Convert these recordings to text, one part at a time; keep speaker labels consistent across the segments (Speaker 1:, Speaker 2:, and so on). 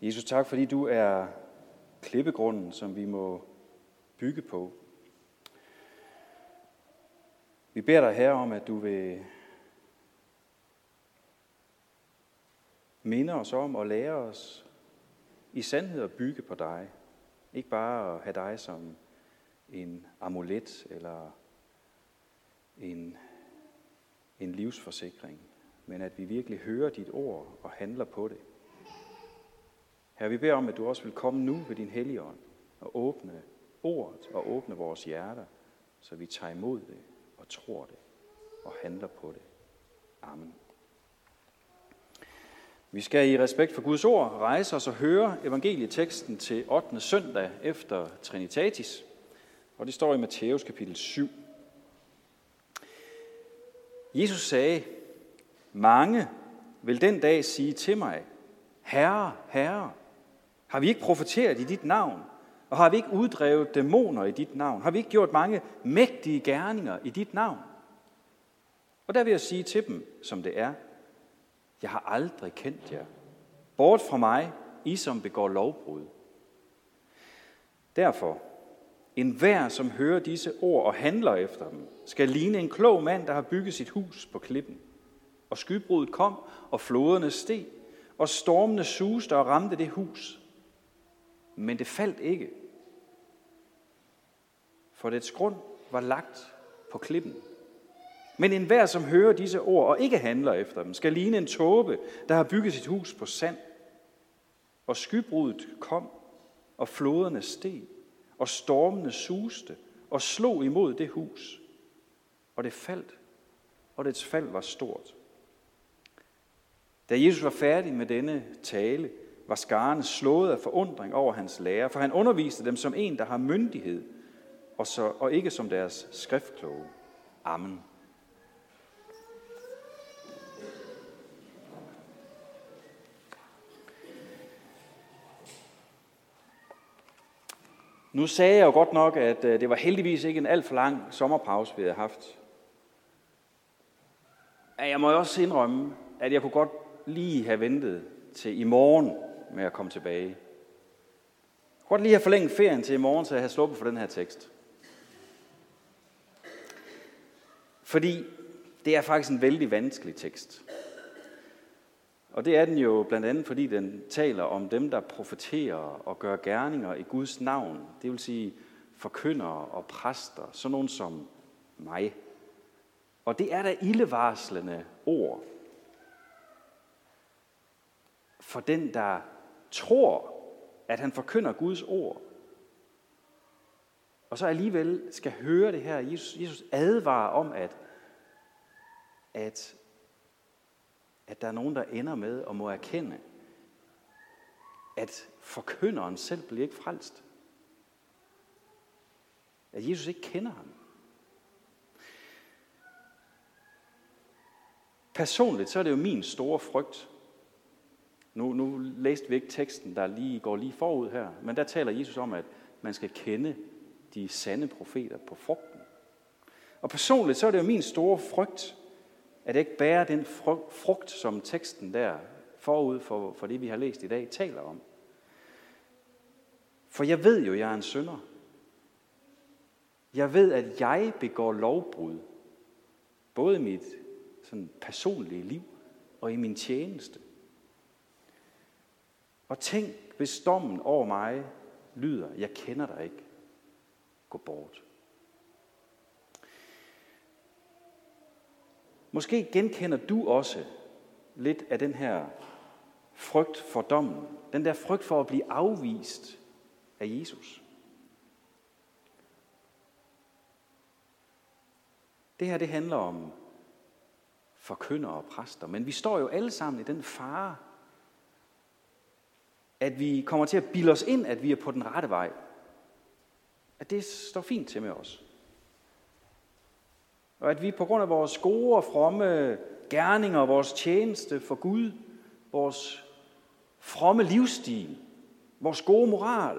Speaker 1: Jesus, tak fordi du er klippegrunden, som vi må bygge på. Vi beder dig her om, at du vil minde os om og lære os i sandhed at bygge på dig. Ikke bare at have dig som en amulet eller en, en livsforsikring, men at vi virkelig hører dit ord og handler på det. Her vi beder om, at du også vil komme nu ved din hellige ånd og åbne ordet og åbne vores hjerter, så vi tager imod det og tror det og handler på det. Amen. Vi skal i respekt for Guds ord rejse os og høre evangelieteksten til 8. søndag efter Trinitatis, og det står i Matthæus kapitel 7. Jesus sagde, mange vil den dag sige til mig, Herre, Herre, har vi ikke profeteret i dit navn? Og har vi ikke uddrevet dæmoner i dit navn? Har vi ikke gjort mange mægtige gerninger i dit navn? Og der vil jeg sige til dem, som det er, jeg har aldrig kendt jer. Bort fra mig, I som begår lovbrud. Derfor, en hver, som hører disse ord og handler efter dem, skal ligne en klog mand, der har bygget sit hus på klippen. Og skybruddet kom, og floderne steg, og stormene suste og ramte det hus. Men det faldt ikke, for dets grund var lagt på klippen. Men enhver, som hører disse ord og ikke handler efter dem, skal ligne en tåbe, der har bygget sit hus på sand. Og skybruddet kom, og floderne steg, og stormene suste og slog imod det hus. Og det faldt, og dets fald var stort. Da Jesus var færdig med denne tale, var skarne slået af forundring over hans lære, for han underviste dem som en, der har myndighed, og, så, og ikke som deres skriftkloge. Amen. Nu sagde jeg jo godt nok, at øh, det var heldigvis ikke en alt for lang sommerpause, vi havde haft. Jeg må også indrømme, at jeg kunne godt lige have ventet til i morgen med at komme tilbage. Jeg kunne godt lige have forlænget ferien til i morgen, så jeg har sluppet for den her tekst. Fordi det er faktisk en vældig vanskelig tekst. Og det er den jo blandt andet, fordi den taler om dem, der profeterer og gør gerninger i Guds navn. Det vil sige forkyndere og præster, sådan nogen som mig. Og det er da ildevarslende ord for den, der tror, at han forkynder Guds ord. Og så alligevel skal høre det her. Jesus, Jesus advarer om, at, at at der er nogen, der ender med at må erkende, at forkynderen selv bliver ikke frelst. At Jesus ikke kender ham. Personligt så er det jo min store frygt. Nu, nu læste vi ikke teksten, der lige går lige forud her, men der taler Jesus om, at man skal kende de sande profeter på frugten. Og personligt så er det jo min store frygt, at ikke bære den frugt, som teksten der forud for, for det, vi har læst i dag, taler om. For jeg ved jo, at jeg er en synder. Jeg ved, at jeg begår lovbrud. Både i mit sådan, personlige liv og i min tjeneste. Og tænk, hvis dommen over mig lyder, jeg kender dig ikke. Gå bort. Måske genkender du også lidt af den her frygt for dommen. Den der frygt for at blive afvist af Jesus. Det her det handler om forkyndere og præster, men vi står jo alle sammen i den fare, at vi kommer til at bilde os ind, at vi er på den rette vej. At det står fint til med os. Og at vi på grund af vores gode og fromme gerninger, vores tjeneste for Gud, vores fromme livsstil, vores gode moral,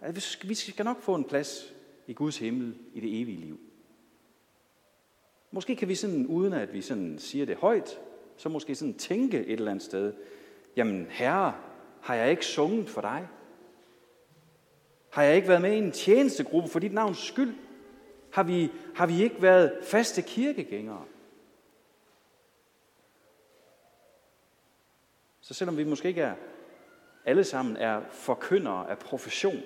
Speaker 1: at vi skal nok få en plads i Guds himmel i det evige liv. Måske kan vi sådan, uden at vi sådan siger det højt, så måske sådan tænke et eller andet sted, jamen herre, har jeg ikke sunget for dig? Har jeg ikke været med i en tjenestegruppe for dit navns skyld? Har vi, har vi ikke været faste kirkegængere? Så selvom vi måske ikke er alle sammen er forkyndere af profession,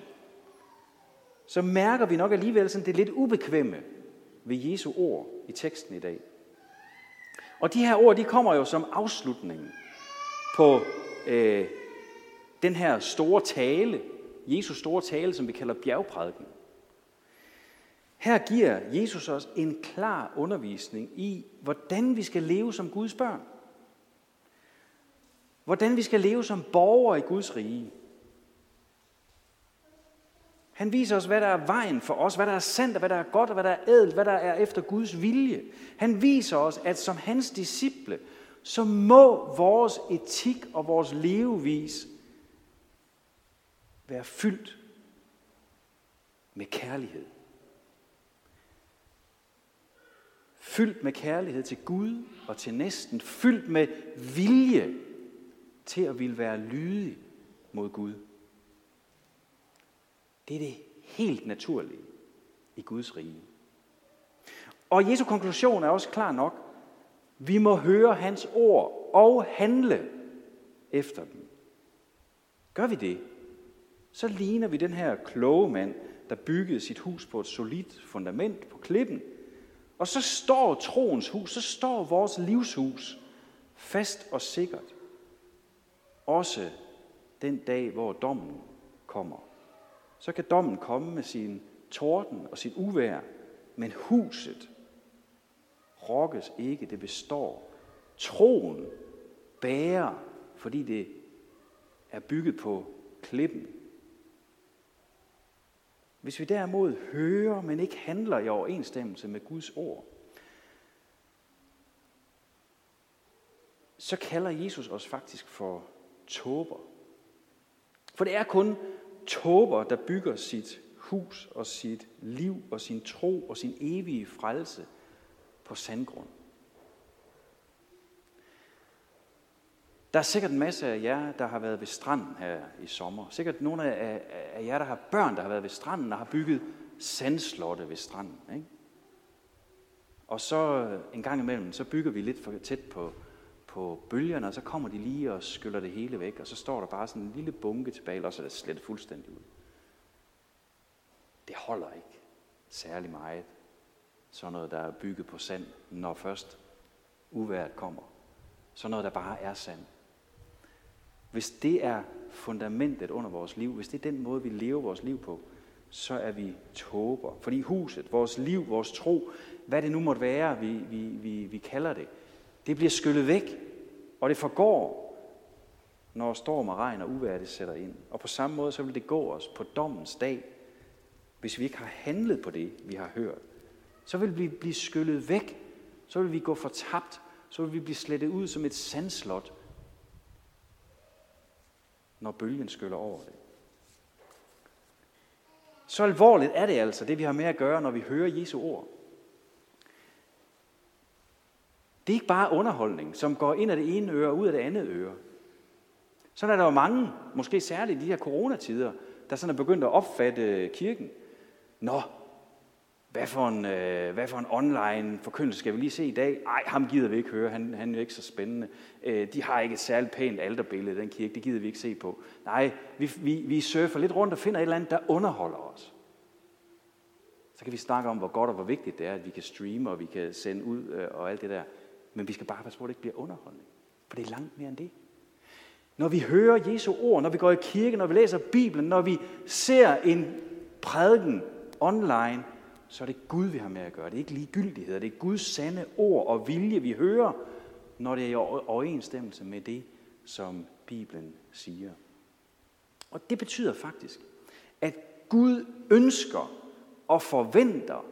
Speaker 1: så mærker vi nok alligevel sådan det lidt ubekvemme ved Jesu ord i teksten i dag. Og de her ord, de kommer jo som afslutningen på øh, den her store tale, Jesus store tale, som vi kalder bjergprædiken. Her giver Jesus os en klar undervisning i, hvordan vi skal leve som Guds børn. Hvordan vi skal leve som borgere i Guds rige. Han viser os, hvad der er vejen for os, hvad der er sandt, og hvad der er godt, og hvad der er ædelt, hvad der er efter Guds vilje. Han viser os, at som hans disciple, så må vores etik og vores levevis være fyldt med kærlighed. Fyldt med kærlighed til Gud og til næsten. Fyldt med vilje til at ville være lydig mod Gud. Det er det helt naturlige i Guds rige. Og Jesu konklusion er også klar nok. Vi må høre hans ord og handle efter dem. Gør vi det, så ligner vi den her kloge mand, der byggede sit hus på et solidt fundament på klippen. Og så står troens hus, så står vores livshus fast og sikkert. Også den dag, hvor dommen kommer. Så kan dommen komme med sin torden og sit uvær, men huset rokkes ikke, det består. Troen bærer, fordi det er bygget på klippen. Hvis vi derimod hører, men ikke handler i overensstemmelse med Guds ord, så kalder Jesus os faktisk for tåber. For det er kun tåber, der bygger sit hus og sit liv og sin tro og sin evige frelse på sandgrund. Der er sikkert en masse af jer, der har været ved stranden her i sommer. Sikkert nogle af, af jer, der har børn, der har været ved stranden og har bygget sandslotte ved stranden. Ikke? Og så øh, en gang imellem, så bygger vi lidt for tæt på, på bølgerne, og så kommer de lige og skyller det hele væk, og så står der bare sådan en lille bunke tilbage, og så er det slet fuldstændig ud. Det holder ikke særlig meget, sådan noget, der er bygget på sand, når først uværet kommer. Sådan noget, der bare er sand. Hvis det er fundamentet under vores liv, hvis det er den måde, vi lever vores liv på, så er vi tåber. Fordi huset, vores liv, vores tro, hvad det nu måtte være, vi, vi, vi, vi kalder det, det bliver skyllet væk, og det forgår, når storm og regn og uvejr det sætter ind. Og på samme måde, så vil det gå os på dommens dag, hvis vi ikke har handlet på det, vi har hørt. Så vil vi blive skyllet væk, så vil vi gå fortabt, så vil vi blive slettet ud som et sandslot, når bølgen skyller over det. Så alvorligt er det altså, det vi har med at gøre, når vi hører Jesu ord. Det er ikke bare underholdning, som går ind af det ene øre og ud af det andet øre. Så er der jo mange, måske særligt i de her coronatider, der sådan er begyndt at opfatte kirken. Nå, hvad for en, øh, hvad for en online forkyndelse skal vi lige se i dag? Ej, ham gider vi ikke høre, han, han er jo ikke så spændende. Øh, de har ikke et særligt pænt alterbillede, den kirke, det gider vi ikke se på. Nej, vi, vi, vi surfer lidt rundt og finder et eller andet, der underholder os. Så kan vi snakke om, hvor godt og hvor vigtigt det er, at vi kan streame og vi kan sende ud øh, og alt det der. Men vi skal bare passe på, at det ikke bliver underholdning. For det er langt mere end det. Når vi hører Jesu ord, når vi går i kirke, når vi læser Bibelen, når vi ser en prædiken online, så er det Gud, vi har med at gøre. Det er ikke ligegyldighed. Det er Guds sande ord og vilje, vi hører, når det er i overensstemmelse med det, som Bibelen siger. Og det betyder faktisk, at Gud ønsker og forventer,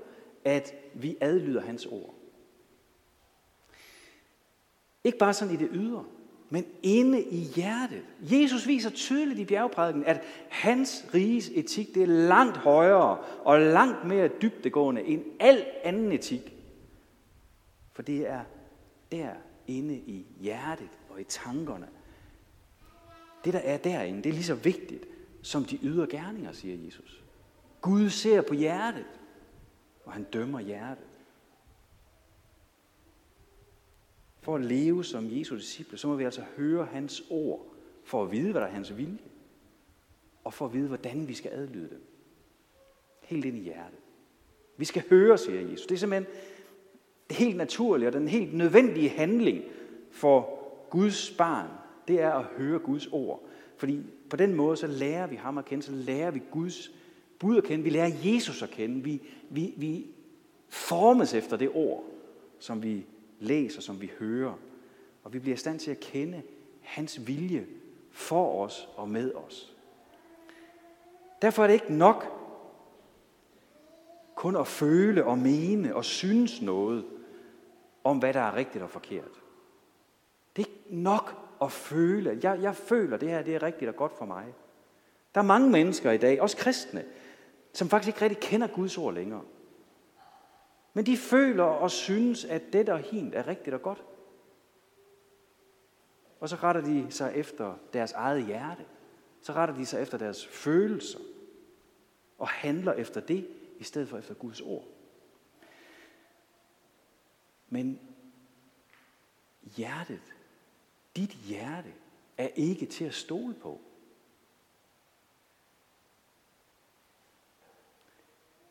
Speaker 1: at vi adlyder hans ord. Ikke bare sådan i det ydre, men inde i hjertet. Jesus viser tydeligt i bjergprædiken, at hans riges etik det er langt højere og langt mere dybdegående end al anden etik. For det er der inde i hjertet og i tankerne, Det, der er derinde, det er lige så vigtigt som de ydre gerninger, siger Jesus. Gud ser på hjertet, og han dømmer hjertet. For at leve som Jesu disciple, så må vi altså høre hans ord, for at vide, hvad der er hans vilje, og for at vide, hvordan vi skal adlyde dem. Helt ind i hjertet. Vi skal høre, siger Jesus. Det er simpelthen helt naturligt, og den helt nødvendige handling for Guds barn, det er at høre Guds ord. Fordi på den måde, så lærer vi ham at kende, så lærer vi Guds bud at kende, vi lærer Jesus at kende, vi, vi, vi formes efter det ord, som vi læser, som vi hører. Og vi bliver i stand til at kende hans vilje for os og med os. Derfor er det ikke nok kun at føle og mene og synes noget om, hvad der er rigtigt og forkert. Det er ikke nok at føle. Jeg, jeg føler, at det her det er rigtigt og godt for mig. Der er mange mennesker i dag, også kristne, som faktisk ikke rigtig kender Guds ord længere. Men de føler og synes, at det der hint er rigtigt og godt. Og så retter de sig efter deres eget hjerte. Så retter de sig efter deres følelser. Og handler efter det, i stedet for efter Guds ord. Men hjertet, dit hjerte, er ikke til at stole på.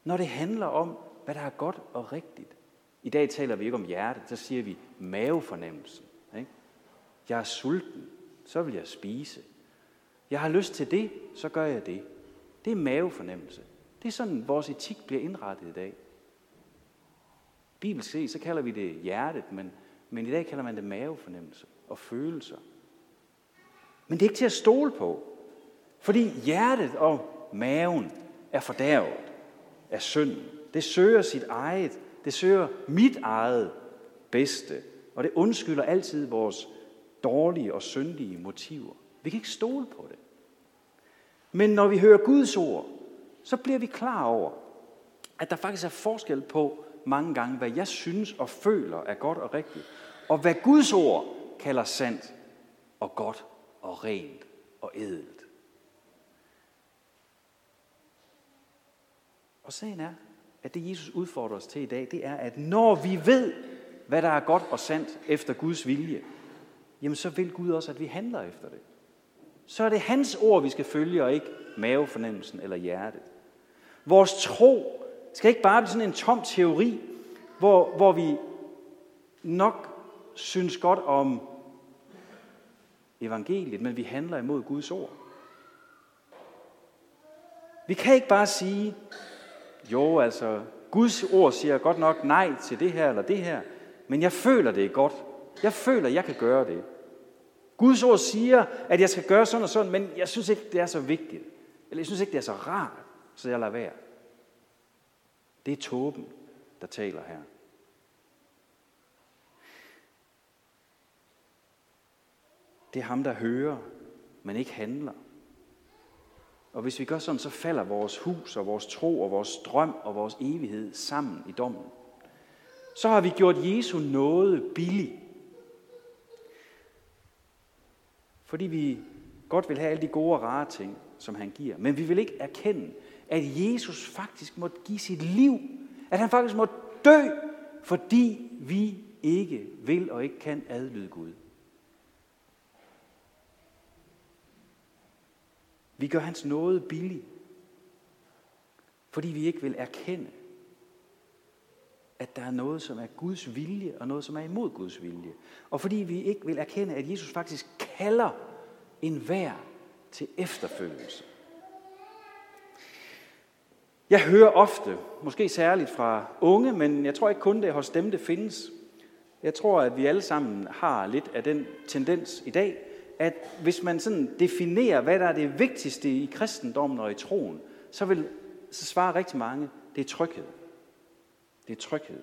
Speaker 1: Når det handler om, hvad der er godt og rigtigt. I dag taler vi ikke om hjertet, så siger vi mavefornemmelsen. Ikke? Jeg er sulten, så vil jeg spise. Jeg har lyst til det, så gør jeg det. Det er mavefornemmelse. Det er sådan, vores etik bliver indrettet i dag. Bibelsk set, så kalder vi det hjertet, men, men i dag kalder man det mavefornemmelse og følelser. Men det er ikke til at stole på, fordi hjertet og maven er fordærvet af synden. Det søger sit eget, det søger mit eget bedste, og det undskylder altid vores dårlige og syndige motiver. Vi kan ikke stole på det. Men når vi hører Guds ord, så bliver vi klar over, at der faktisk er forskel på mange gange, hvad jeg synes og føler er godt og rigtigt, og hvad Guds ord kalder sandt og godt og rent og edelt. Og sagen er, at det Jesus udfordrer os til i dag, det er, at når vi ved, hvad der er godt og sandt efter Guds vilje, jamen så vil Gud også, at vi handler efter det. Så er det hans ord, vi skal følge, og ikke mavefornemmelsen eller hjertet. Vores tro skal ikke bare blive sådan en tom teori, hvor, hvor vi nok synes godt om evangeliet, men vi handler imod Guds ord. Vi kan ikke bare sige, jo, altså, Guds ord siger godt nok nej til det her eller det her, men jeg føler det er godt. Jeg føler, jeg kan gøre det. Guds ord siger, at jeg skal gøre sådan og sådan, men jeg synes ikke, det er så vigtigt. Eller jeg synes ikke, det er så rart, så jeg lader være. Det er tåben, der taler her. Det er ham, der hører, men ikke handler. Og hvis vi gør sådan, så falder vores hus og vores tro og vores drøm og vores evighed sammen i dommen. Så har vi gjort Jesu noget billig. Fordi vi godt vil have alle de gode og rare ting, som han giver. Men vi vil ikke erkende, at Jesus faktisk måtte give sit liv. At han faktisk måtte dø, fordi vi ikke vil og ikke kan adlyde Gud. Vi gør hans nåde billig, fordi vi ikke vil erkende, at der er noget, som er Guds vilje, og noget, som er imod Guds vilje. Og fordi vi ikke vil erkende, at Jesus faktisk kalder enhver til efterfølgelse. Jeg hører ofte, måske særligt fra unge, men jeg tror ikke kun det hos dem, det findes. Jeg tror, at vi alle sammen har lidt af den tendens i dag, at hvis man sådan definerer, hvad der er det vigtigste i kristendommen og i troen, så vil så svare rigtig mange, det er tryghed. Det er tryghed.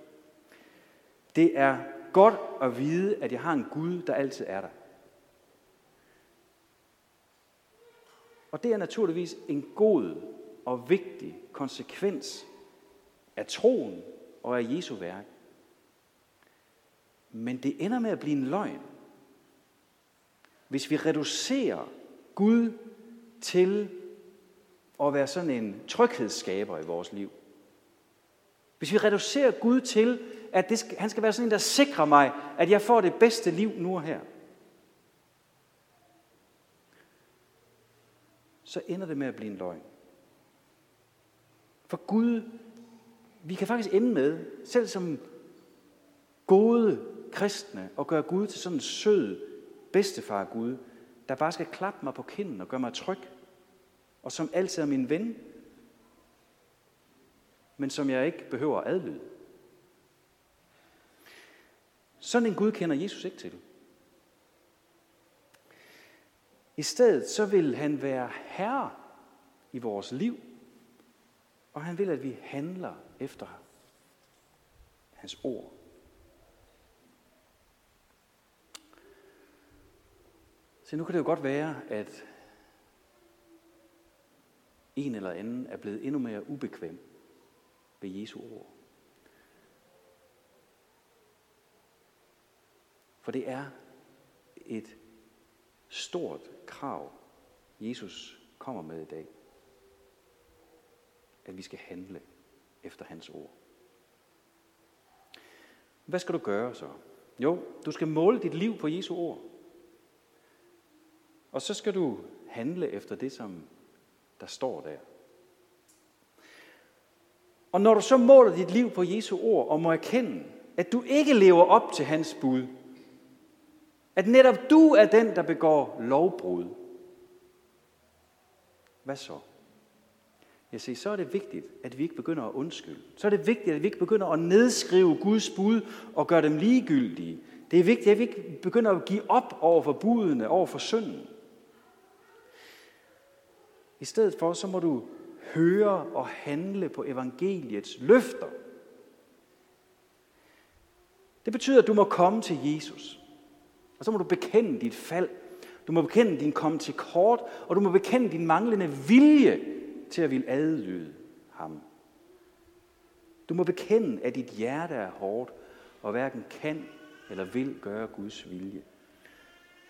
Speaker 1: Det er godt at vide, at jeg har en Gud, der altid er der. Og det er naturligvis en god og vigtig konsekvens af troen og af Jesu værk. Men det ender med at blive en løgn, hvis vi reducerer Gud til at være sådan en tryghedsskaber i vores liv. Hvis vi reducerer Gud til, at det skal, han skal være sådan en, der sikrer mig, at jeg får det bedste liv nu og her, så ender det med at blive en løgn. For Gud, vi kan faktisk ende med, selv som gode kristne, at gøre Gud til sådan en sød bedstefar Gud, der bare skal klappe mig på kinden og gøre mig tryg, og som altid er min ven, men som jeg ikke behøver at adlyde. Sådan en Gud kender Jesus ikke til. I stedet så vil han være herre i vores liv, og han vil, at vi handler efter hans ord. Så nu kan det jo godt være, at en eller anden er blevet endnu mere ubekvem ved Jesu ord. For det er et stort krav, Jesus kommer med i dag. At vi skal handle efter hans ord. Hvad skal du gøre så? Jo, du skal måle dit liv på Jesu ord. Og så skal du handle efter det, som der står der. Og når du så måler dit liv på Jesu ord og må erkende, at du ikke lever op til hans bud, at netop du er den, der begår lovbrud, hvad så? Jeg siger, så er det vigtigt, at vi ikke begynder at undskylde. Så er det vigtigt, at vi ikke begynder at nedskrive Guds bud og gøre dem ligegyldige. Det er vigtigt, at vi ikke begynder at give op over for budene, over for synden. I stedet for, så må du høre og handle på evangeliets løfter. Det betyder, at du må komme til Jesus. Og så må du bekende dit fald. Du må bekende din komme til kort, og du må bekende din manglende vilje til at ville adlyde ham. Du må bekende, at dit hjerte er hårdt, og hverken kan eller vil gøre Guds vilje.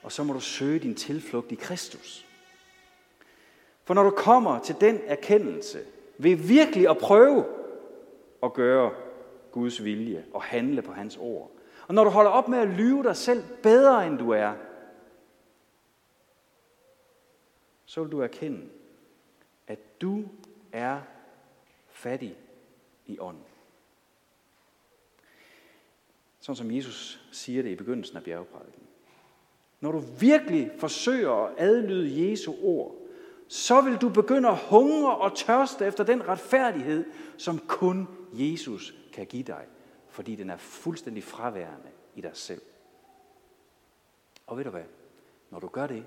Speaker 1: Og så må du søge din tilflugt i Kristus. For når du kommer til den erkendelse, ved virkelig at prøve at gøre Guds vilje og handle på hans ord, og når du holder op med at lyve dig selv bedre end du er, så vil du erkende, at du er fattig i ånden. Sådan som Jesus siger det i begyndelsen af bjergprædiken. Når du virkelig forsøger at adlyde Jesu ord, så vil du begynde at hungre og tørste efter den retfærdighed, som kun Jesus kan give dig, fordi den er fuldstændig fraværende i dig selv. Og ved du hvad? Når du gør det,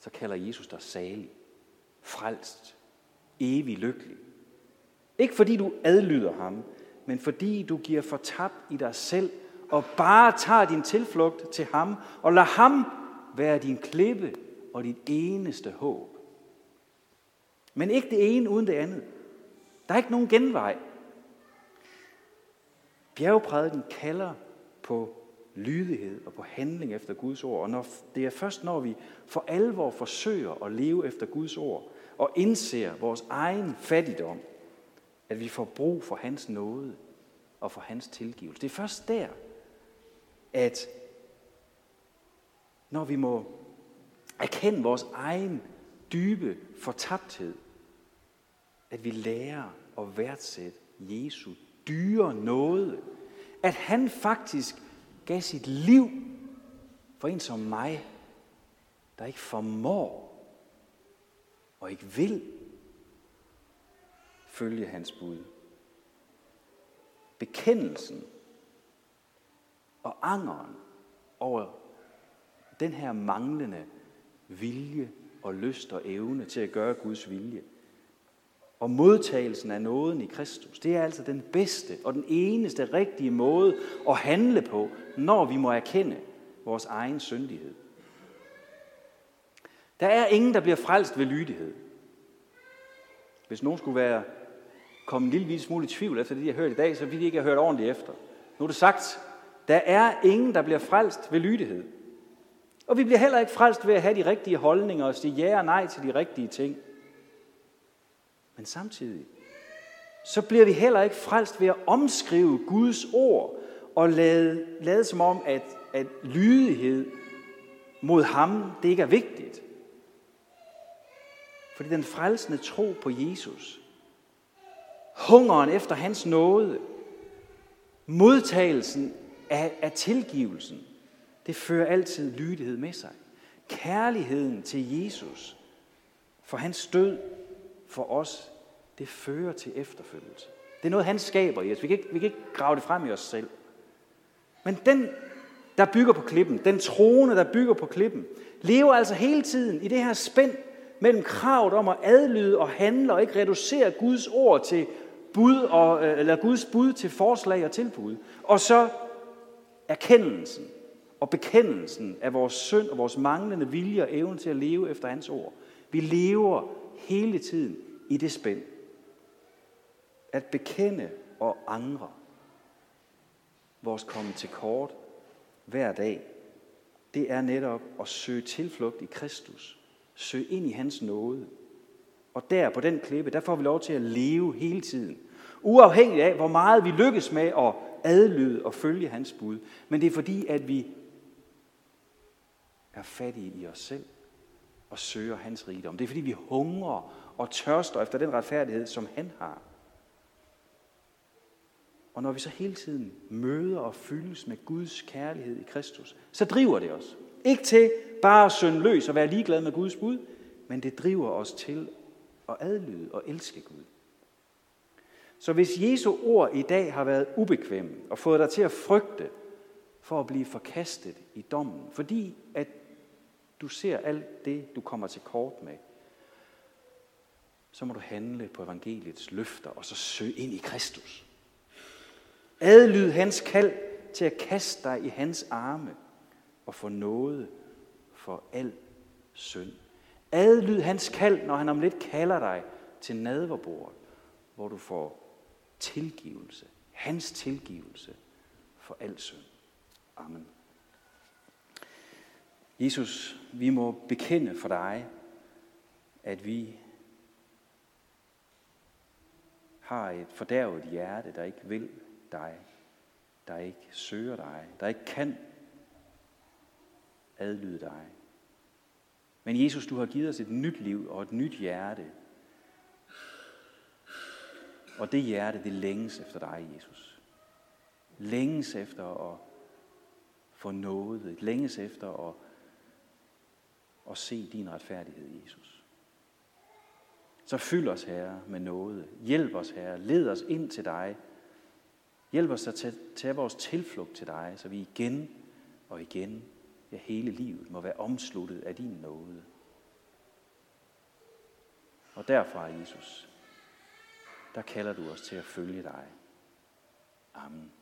Speaker 1: så kalder Jesus dig salig, frelst, evig lykkelig. Ikke fordi du adlyder ham, men fordi du giver fortab i dig selv og bare tager din tilflugt til ham og lader ham være din klippe og dit eneste håb. Men ikke det ene uden det andet. Der er ikke nogen genvej. Bjergprædiken kalder på lydighed og på handling efter Guds ord. Og når, det er først, når vi for alvor forsøger at leve efter Guds ord, og indser vores egen fattigdom, at vi får brug for hans nåde og for hans tilgivelse. Det er først der, at når vi må erkende vores egen dybe fortabthed, at vi lærer at værdsætte Jesu dyre nåde. At han faktisk gav sit liv for en som mig, der ikke formår og ikke vil følge hans bud. Bekendelsen og angeren over den her manglende vilje og lyst og evne til at gøre Guds vilje – og modtagelsen af nåden i Kristus, det er altså den bedste og den eneste rigtige måde at handle på, når vi må erkende vores egen syndighed. Der er ingen, der bliver frelst ved lydighed. Hvis nogen skulle være kommet en lille smule i tvivl efter det, de har hørt i dag, så ville de ikke have hørt ordentligt efter. Nu er det sagt, der er ingen, der bliver frelst ved lydighed. Og vi bliver heller ikke frelst ved at have de rigtige holdninger og sige ja og nej til de rigtige ting. Men samtidig, så bliver vi heller ikke frelst ved at omskrive Guds ord og lade, lade som om, at, at lydighed mod ham, det ikke er vigtigt. Fordi den frelsende tro på Jesus, hungeren efter hans nåde, modtagelsen af, af tilgivelsen, det fører altid lydighed med sig. Kærligheden til Jesus, for hans død for os, det fører til efterfølgelse. Det er noget, han skaber i os. Vi kan ikke, vi kan ikke grave det frem i os selv. Men den, der bygger på klippen, den troende, der bygger på klippen, lever altså hele tiden i det her spænd mellem kravet om at adlyde og handle og ikke reducere Guds ord til bud og, øh, eller Guds bud til forslag og tilbud. Og så erkendelsen og bekendelsen af vores synd og vores manglende vilje og evne til at leve efter hans ord. Vi lever hele tiden i det spænd. At bekende og angre vores komme til kort hver dag, det er netop at søge tilflugt i Kristus. Søge ind i hans nåde. Og der på den klippe, der får vi lov til at leve hele tiden. Uafhængigt af, hvor meget vi lykkes med at adlyde og følge hans bud. Men det er fordi, at vi er fattige i os selv og søger hans rigdom. Det er fordi, vi hungrer og tørster efter den retfærdighed, som han har. Og når vi så hele tiden møder og fyldes med Guds kærlighed i Kristus, så driver det os. Ikke til bare at synde løs og være ligeglad med Guds bud, men det driver os til at adlyde og elske Gud. Så hvis Jesu ord i dag har været ubekvemme og fået dig til at frygte for at blive forkastet i dommen, fordi at du ser alt det, du kommer til kort med, så må du handle på evangeliets løfter og så søge ind i Kristus. Adlyd hans kald til at kaste dig i hans arme og få noget for al synd. Adlyd hans kald, når han om lidt kalder dig til nadverbordet, hvor du får tilgivelse. Hans tilgivelse for al synd. Amen. Jesus, vi må bekende for dig, at vi har et fordærvet hjerte, der ikke vil dig, der ikke søger dig, der ikke kan adlyde dig. Men Jesus, du har givet os et nyt liv og et nyt hjerte. Og det hjerte, det længes efter dig, Jesus. Længes efter at få noget. Længes efter at, og se din retfærdighed, Jesus. Så fyld os, Herre, med noget. Hjælp os, Herre. Led os ind til dig. Hjælp os at tage vores tilflugt til dig, så vi igen og igen, ja hele livet, må være omsluttet af din nåde. Og derfra, Jesus, der kalder du os til at følge dig. Amen.